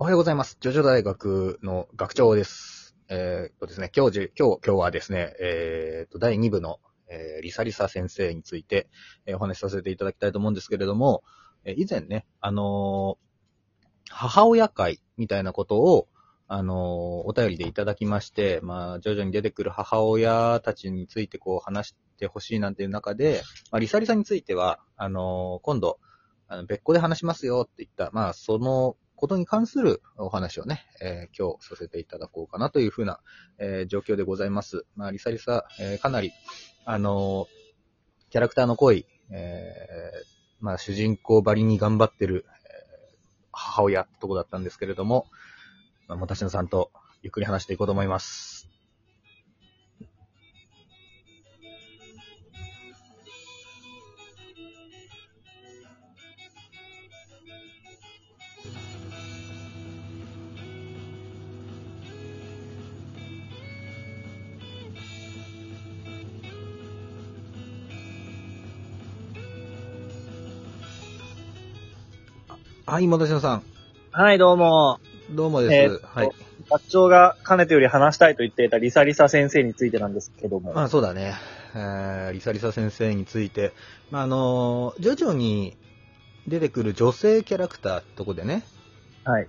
おはようございます。ジョジョ大学の学長です。えーっとですね、今日、今日、今日はですね、えーっと、第2部の、えーリサリサ先生について、えーお話しさせていただきたいと思うんですけれども、えー以前ね、あのー母親会みたいなことを、あのーお便りでいただきまして、まあ、徐々に出てくる母親たちについてこう話してほしいなんていう中で、まあ、リサリサについては、あのー今度、あの別個で話しますよって言った、まあ、そのことに関するお話をね、えー今日させていただこうかなというふうな、えー状況でございます。まあ、リサリサ、えーかなり、あのキャラクターの濃い、えまあ、主人公ばりに頑張ってる、え母親ってとこだったんですけれども、まあ、もたしのさんとゆっくり話していこうと思います。はい、もたしのさん。はい、どうも。どうもです。えーはい。学長がかねてより話したいと言っていたリサリサ先生についてなんですけども。まあそうだね。えー、リサリサ先生について、まああの、徐々に出てくる女性キャラクターってとこでね、はい。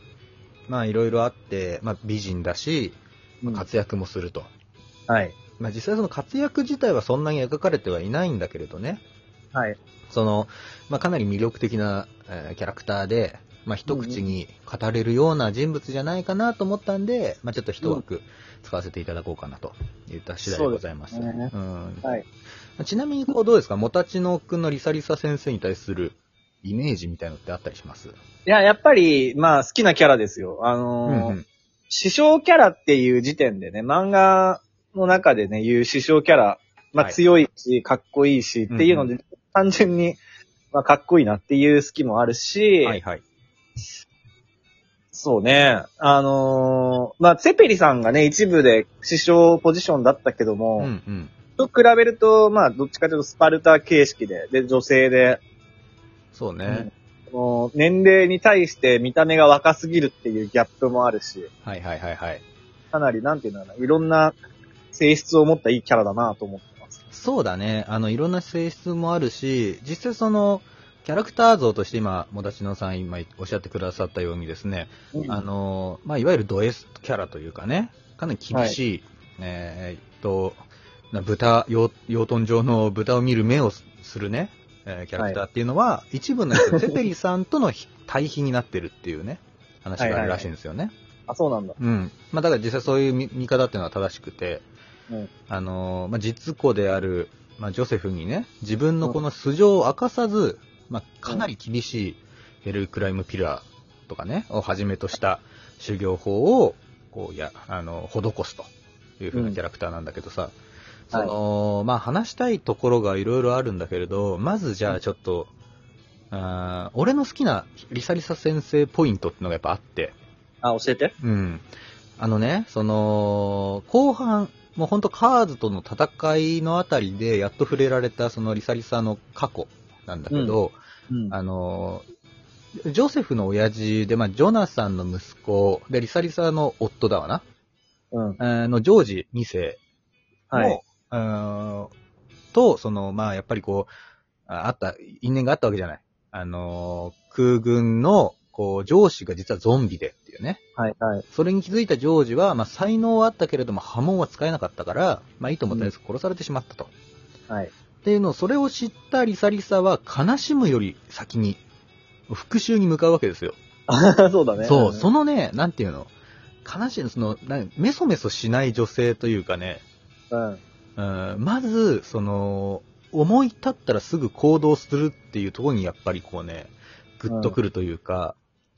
まあいろいろあって、まあ美人だし、まあ活躍もすると。はい。まあ実際その活躍自体はそんなに描かれてはいないんだけれどね、はい。その、まあかなり魅力的な、えーキャラクターで、まあ一口に語れるような人物じゃないかなと思ったんで、まあちょっと一枠使わせていただこうかなと言った次第でございます。そうですねうんはい。ちなみに、こう、どうですか？もたちのくんのリサリサ先生に対するイメージみたいのってあったりします？いや、やっぱり、まあ、好きなキャラですよ。あうのーんうん。師匠キャラっていう時点でね、漫画の中でね、言う師匠キャラ、まあ、はい強いし、かっこいいし、っていうので、単純に、まあ、かっこいいなっていう好きもあるし、はいはい。そうね。あのーまあ、セペリさんがね、一部で師匠ポジションだったけども、うんうん。と比べると、まあ、どっちかというとスパルタ形式で、で、女性で、そうね。もう年齢に対して見た目が若すぎるっていうギャップもあるし、はいはいはいはい。かなり、なんていうのかな、いろんな性質を持ったいいキャラだなと思ってます。そうだね。あの、いろんな性質もあるし、実際その、キャラクター像として今、もたちのさん今おっしゃってくださったようにですね、あの、まあ、いわゆるド S キャラというかね、かなり厳しい、えーっと、な豚、養養豚場の豚を見る目をするね、えーキャラクターっていうのは、一部の人、セペリさんとのひ対比になってるっていうね、話があるらしいんですよね。あ、そうなんだ。うん。まあ、だから実際そういう見見方っていうのは正しくて、うん。あのーまあ、実子である、まあ、ジョセフにね、自分のこの素性を明かさず、まあ、かなり厳しいヘルクライムピラーとかね、をはじめとした修行法を、こう、や、あの、施すという風なキャラクターなんだけどさ、その、まあ、話したいところがいろいろあるんだけれど、まずじゃあちょっと、あー俺の好きなリサリサ先生ポイントってのがやっぱあって、あ、教えて。うん。あのね、その、後半、もうほんとカーズとの戦いのあたりでやっと触れられたそのリサリサの過去なんだけど、うんあの、ジョセフの親父で、まあ、ジョナサンの息子で、リサリサの夫だわな。うん。あの、ジョージ2世も、はい。と、その、まあ、やっぱりこう、ああった、因縁があったわけじゃない。あの、空軍の、こう、上司が実はゾンビでっていうね。はい。はい。それに気づいたジョージは、まあ、才能はあったけれども、波紋は使えなかったから、まあ、いいと思ったやつ殺されてしまったと。はい。っていうのを、それを知ったリサリサは、悲しむより先に、復讐に向かうわけですよ。そうだね。そう、んそのね、なんていうの、悲しいの、その、なんメソメソしない女性というかね、うん。うん、まず、その、思い立ったらすぐ行動するっていうところにやっぱりこうね、グッとくるというか、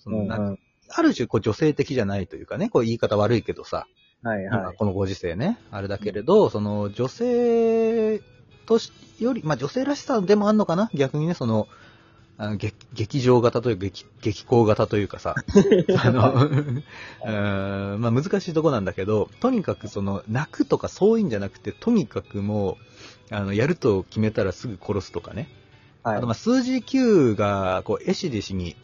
そのなうんある種こう女性的じゃないというかね、こう言い方悪いけどさ、はい。はい。今このご時世ね、あれだけれど、その女性としより、まあ女性らしさでもあんのかな？逆にね、その、あの劇劇場型というか劇、劇行型というかさ、あの、うーんまあ難しいとこなんだけど、とにかくその、泣くとかそういうんじゃなくて、とにかくもう、あの、やると決めたらすぐ殺すとかね。はいあと、まあ数字9が、こう、エシデシに、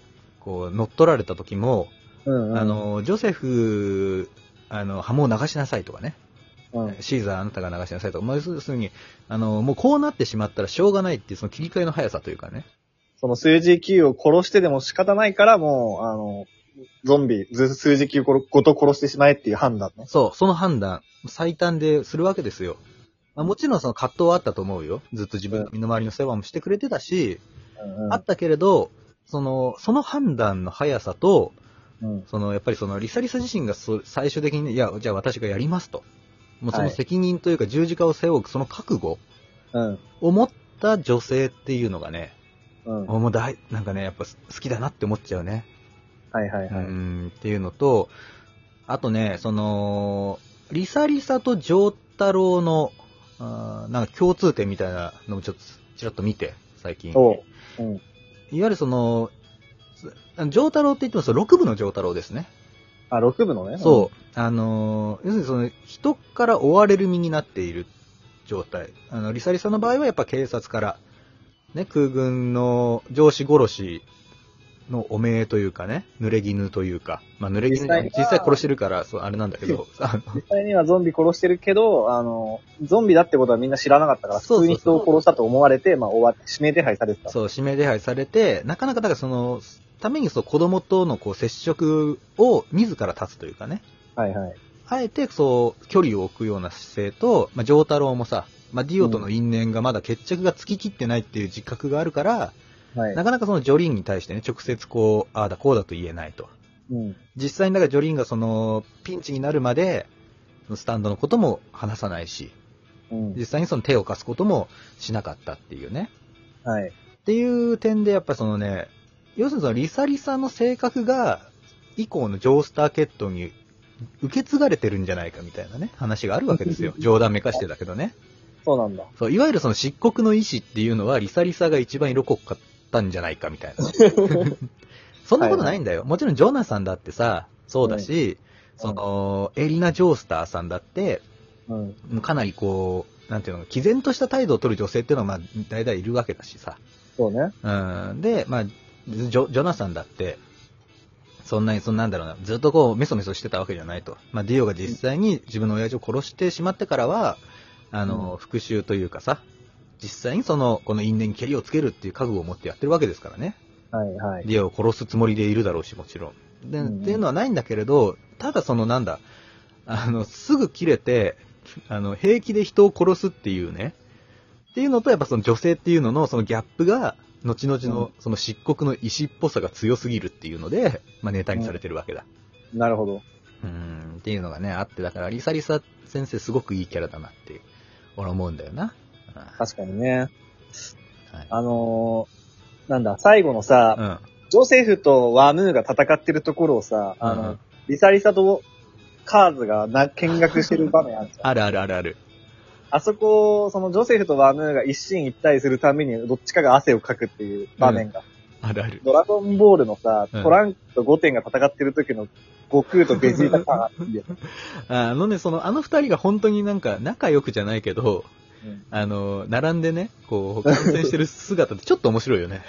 こう、乗っ取られた時も、うんうん。あ、の、ジョセフ、あの、ハモを流しなさいとかね。うん。シーザーあなたが流しなさいとか、まあ、要するに、あの、もうこうなってしまったらしょうがないっていう、その切り替えの速さというかね。その数字9を殺してでも仕方ないから、もう、あの、ゾンビ、ず数字9ごと殺してしまえっていう判断ね。そう、その判断、最短でするわけですよ。まあ、もちろんその葛藤はあったと思うよ。ずっと自分の身の回りの世話もしてくれてたし、うんうんあったけれど、その、その判断の速さと、うん。その、やっぱりその、リサリサ自身がそ最終的に、いや、じゃあ私がやりますと。もうそのはい責任というか十字架を背負う、その覚悟うん。を持った女性っていうのがね、うん。もう大、なんかね、やっぱ好きだなって思っちゃうね。はいはいはい。うん、っていうのと、あとね、その、リサリサとジョータロウの、あーなんか共通点みたいなのもちょっとちらっと見て、最近。おう。うん。ゆるその、ジョータロウって言ってもその6部のジョータロウですね。あ、6部のね。そう。あのー要するにその、人から追われる身になっている状態。あの、リサリサの場合はやっぱ警察から、ね、空軍の上司殺しの汚名というかね、濡れ衣というか、まあ濡れ衣実際実際殺してるから、そう、あれなんだけど、実際にはゾンビ殺してるけど、あの、ゾンビだってことはみんな知らなかったから、普通に人を殺したと思われて、まあ、終わって、指名手配されてた。そう、指名手配されて、なかなかだからその、ためにそう子供とのこう接触を自ら立つというかね、はいはい。あえてそう、距離を置くような姿勢と、まあ、ジョータロウもさ、まあ、ディオとの因縁がまだ決着がつききってないっていう自覚があるから、はい。なかなかそのジョリーンに対してね、直接こう、ああだこうだと言えないと。うん。実際にだからジョリーンがその、ピンチになるまで、スタンドのことも話さないし、うん。実際にその手を貸すこともしなかったっていうね。はい。っていう点でやっぱりそのね、要するにそのリサリサの性格が、以降のジョースター決闘に受け継がれてるんじゃないかみたいなね、話があるわけですよ。冗談めかしてだけどね。そうなんだ。そう、いわゆるその漆黒の意志っていうのは、リサリサが一番色濃かったんじゃないかみたいな。そんなことないんだよ。もちろんジョナサンだってさ、そうだし、その、エリナ・ジョースターさんだって、うん。かなりこう、なんていうの、毅然とした態度を取る女性っていうのは、まあ、大体いるわけだしさ。そうね。うん。で、まあ、ジョ、ジョナサンだって、そんなに、そんなんだろうな、ずっとこう、メソメソしてたわけじゃないと。まあ、ディオが実際に自分の親父を殺してしまってからは、あの、うん復讐というかさ、実際にその、この因縁に蹴りをつけるっていう覚悟を持ってやってるわけですからね。はいはい。ディオを殺すつもりでいるだろうし、もちろん。で、うんっていうのはないんだけれど、ただそのなんだ、あの、すぐ切れて、あの、平気で人を殺すっていうね、っていうのと、やっぱその女性っていうののそのギャップが、後々のその漆黒の石っぽさが強すぎるっていうので、まあネタにされてるわけだ。なるほど。うん、っていうのがね、あって、だからリサリサ先生すごくいいキャラだなって、俺思うんだよな。うん確かにね。はいあのー、なんだ、最後のさ、うん。ジョセフとワムーが戦ってるところをさ、あの、うんリサリサとカーズがな見学してる場面あるじゃん。あるあるあるある。あそこ、そのジョセフとワムーが一進一退するためにどっちかが汗をかくっていう場面が。あるある。ドラゴンボールのさ、うんトランクとゴテンが戦ってる時の悟空とベジータ感がいいよ。あのね、その、あの二人が本当になんか仲良くじゃないけど、うんあの、並んでね、こう、観戦してる姿ってちょっと面白いよね。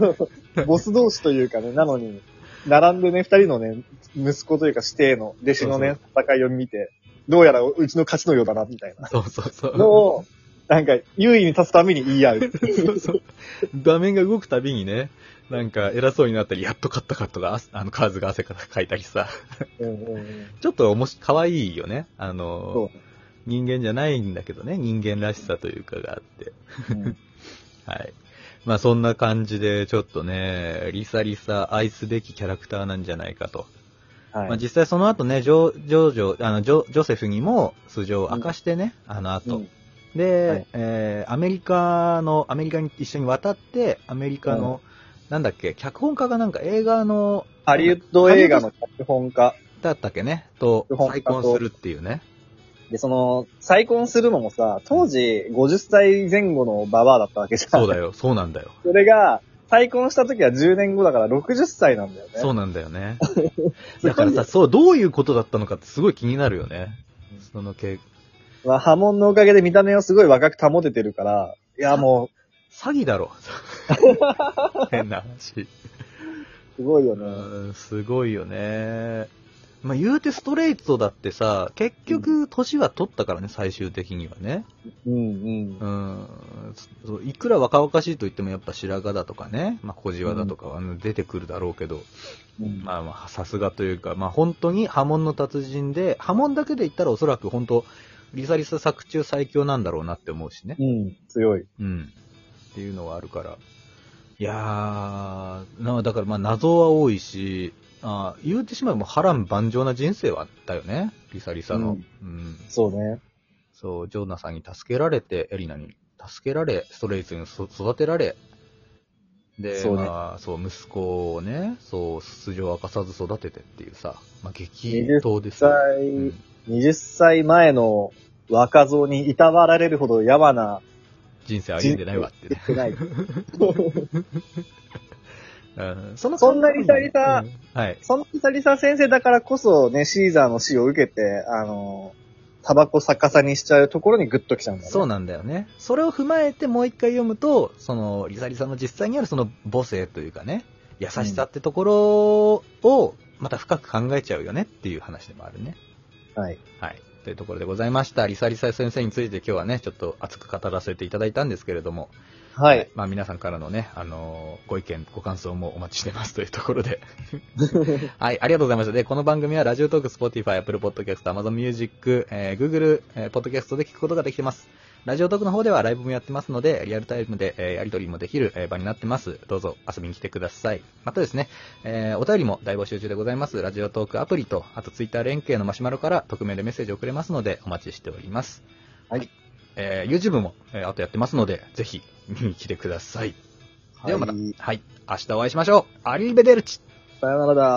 ボス同士というかね、なのに、並んでね、二人のね、息子というか師弟の弟子のね、戦いを見て、どうやらうちの勝ちのようだな、みたいなそうそうそう。のを、なんか、優位に立つために言い合う。そうそう。画面が動くたびにね、なんか偉そうになったり、やっと勝ったかとか、ああの、カーズが汗かかいたりさ、うんうんうんちょっとおもし、可愛いよね。あその、人間じゃないんだけどね、人間らしさというかがあって。う。う んはい。まあそんな感じで、ちょっとね、リサリサ愛すべきキャラクターなんじゃないかと。はいまあ実際その後ね、ジョ、ジョジョ、あの、ジョ、ジョセフにも素性を明かしてね、あの後。うんで、はいえー、アメリカの、アメリカに一緒に渡って、アメリカの、なんだっけ、脚本家がなんか映画の、ハリウッド映画の脚本家。だったっけね、と再婚するっていうね。で、その、再婚するのもさ、当時50歳前後のババアだったわけじゃん。そうだよ、そうなんだよ。それが、再婚した時は10年後だから60歳なんだよね。そうなんだよね。だからさ、そう、どういうことだったのかってすごい気になるよね。そのけ、まあ、波紋のおかげで見た目をすごい若く保ててるから、いやも詐欺だろ。変な話。すごいよね。うんすごいよね。まあ、言うてストレートだってさ、結局、年は取ったからね、最終的にはね。うんうんう。ん。いくら若々しいと言っても、やっぱ白髪だとかね、まあ、小じわだとかはね出てくるだろうけど、うんまあまあ、さすがというか、まあ本当に波紋の達人で、波紋だけで言ったらおそらく本当、リサリサ作中最強なんだろうなって思うしね。うん、強い。うん。っていうのはあるから。いやー、なだからまあ謎は多いし、あー言うてしまえば波乱万丈な人生はあったよね。リサリサの。うんうん。そうね。そう、ジョーナさんに助けられて、エリナに助けられ、ストレイツにそ育てられ、で、そうねまあ、そう、息子をね、そう、素性を明かさず育ててっていうさ、まあ、激闘ですよ。歳、うん20歳前の若造にいたわられるほどやわな、人生歩んでないわってね。ない。うんそのそんなリサリサうんはい。そんなリサリサ先生だからこそね、シーザーの死を受けて、あの、タバコ逆さにしちゃうところにグッときちゃうんだね。そうなんだよね。それを踏まえてもう一回読むと、その、リサリサの実際にあるその母性というかね、優しさってところを、また深く考えちゃうよねっていう話でもあるね。はい。はい。というところでございました。リサリサ先生について今日はね、ちょっと熱く語らせていただいたんですけれども、はい。まあ皆さんからのね、あのーご意見、ご感想もお待ちしてます というところで。はい、ありがとうございました。で、この番組はラジオトーク、Spotify、Apple Podcast、Amazon Music、えー Google、えー、ポッドキャストで聞くことができてます。ラジオトークの方ではライブもやってますので、リアルタイムで、えーやり取りもできる、えー場になってます。どうぞ遊びに来てください。またですね、えーお便りも大募集中でございます。ラジオトークアプリと、あと Twitter 連携のマシュマロから匿名でメッセージをくれますので、お待ちしております。はい。えー YouTube も、えーあとやってますので、ぜひ見に来てください。ではまた、はいはい。明日お会いしましょう。アリーベデルチさよならだ。